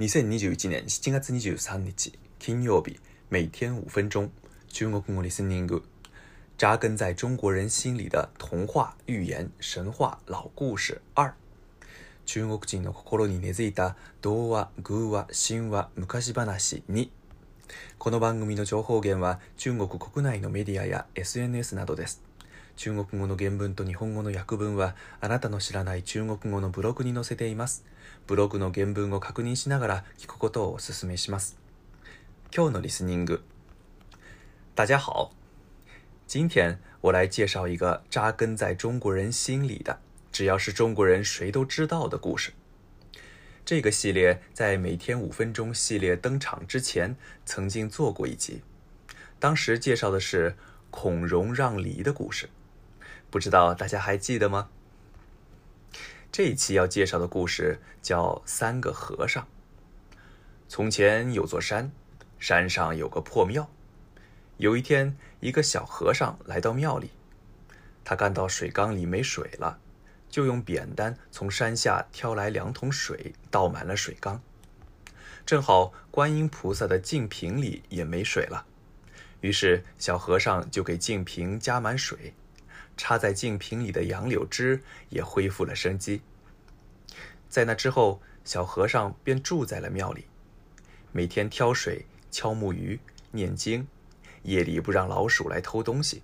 2021年7月23日金曜日每天五分钟中国語リスニング扎根在中国人心里的童話、寓言、神話、老故事2。中国人の心に根付いた童話、偶話、神話、昔話2この番組の情報源は中国国内のメディアや SNS などです。中国語の原文と日本語の訳文はあなたの知らない中国語のブログに載せています。ブログの原文を確認しながら聞くことをお勧めします。今日のリスニング。大家好。今天我来介绍一个扎根在中国人心里的，只要是中国人谁都知道的故事。这个系列在《每天五分钟》系列登场之前曾经做过一集，当时介绍的是孔融让梨的故事。不知道大家还记得吗？这一期要介绍的故事叫《三个和尚》。从前有座山，山上有个破庙。有一天，一个小和尚来到庙里，他看到水缸里没水了，就用扁担从山下挑来两桶水，倒满了水缸。正好观音菩萨的净瓶里也没水了，于是小和尚就给净瓶加满水。插在净瓶里的杨柳枝也恢复了生机。在那之后，小和尚便住在了庙里，每天挑水、敲木鱼、念经，夜里不让老鼠来偷东西，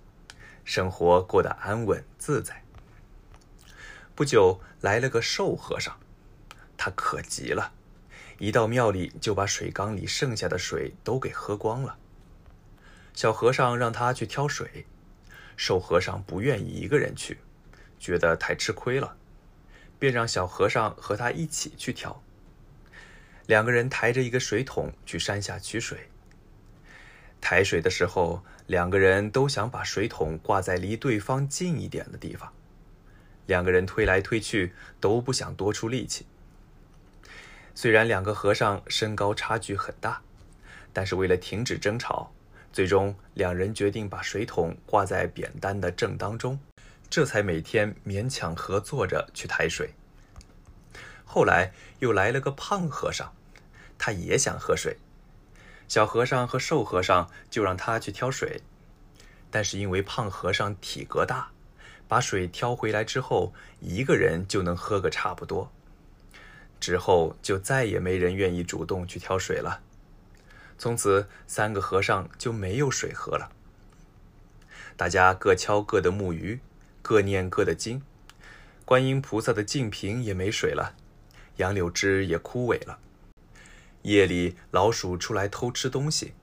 生活过得安稳自在。不久来了个瘦和尚，他可急了，一到庙里就把水缸里剩下的水都给喝光了。小和尚让他去挑水。瘦和尚不愿意一个人去，觉得太吃亏了，便让小和尚和他一起去挑。两个人抬着一个水桶去山下取水。抬水的时候，两个人都想把水桶挂在离对方近一点的地方。两个人推来推去，都不想多出力气。虽然两个和尚身高差距很大，但是为了停止争吵。最终，两人决定把水桶挂在扁担的正当中，这才每天勉强合作着去抬水。后来又来了个胖和尚，他也想喝水，小和尚和瘦和尚就让他去挑水。但是因为胖和尚体格大，把水挑回来之后，一个人就能喝个差不多。之后就再也没人愿意主动去挑水了。从此，三个和尚就没有水喝了。大家各敲各的木鱼，各念各的经。观音菩萨的净瓶也没水了，杨柳枝也枯萎了。夜里，老鼠出来偷吃东西，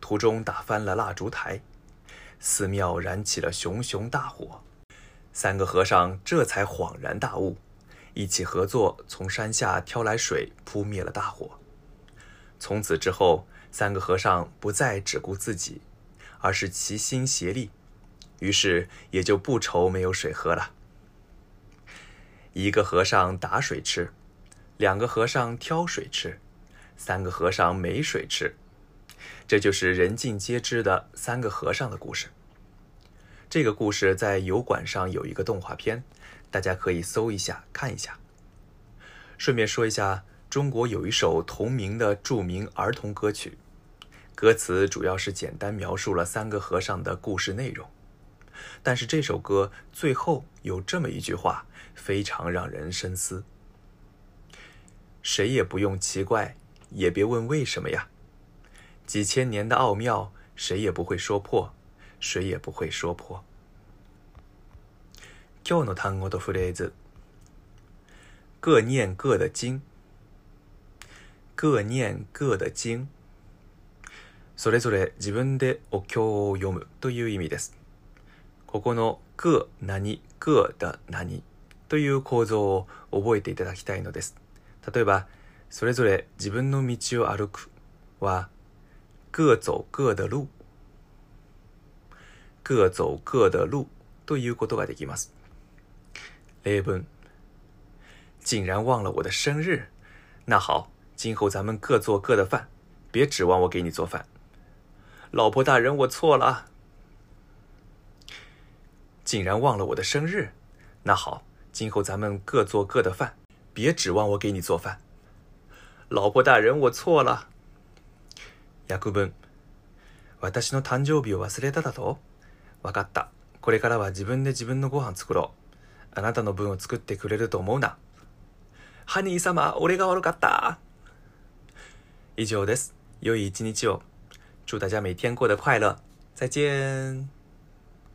途中打翻了蜡烛台，寺庙燃起了熊熊大火。三个和尚这才恍然大悟，一起合作从山下挑来水，扑灭了大火。从此之后。三个和尚不再只顾自己，而是齐心协力，于是也就不愁没有水喝了。一个和尚打水吃，两个和尚挑水吃，三个和尚没水吃，这就是人尽皆知的三个和尚的故事。这个故事在油管上有一个动画片，大家可以搜一下看一下。顺便说一下，中国有一首同名的著名儿童歌曲。歌词主要是简单描述了三个和尚的故事内容，但是这首歌最后有这么一句话，非常让人深思：谁也不用奇怪，也别问为什么呀。几千年的奥妙，谁也不会说破，谁也不会说破。各念各的经，各念各的经。それぞれ自分でお経を読むという意味です。ここのく何くだ何という構造を覚えていただきたいのです。例えば、それぞれ自分の道を歩くは、各走各的路、各走各的路ということができます。例文。竟然忘了我的生日。那好，今后咱们各做各的饭，别指望我给你做饭。老婆大人，我错了，竟然忘了我的生日。那好，今后咱们各做各的饭，别指望我给你做饭。老婆大人，我错了。亚库本，わたしの誕生日を忘れただと。わかった。これからは自分で自分のご飯作ろう。あなたの分を作ってくれると思うな。ハニー様、俺が悪かった。以上です。良い一日を。祝大家每天过得快乐，再见。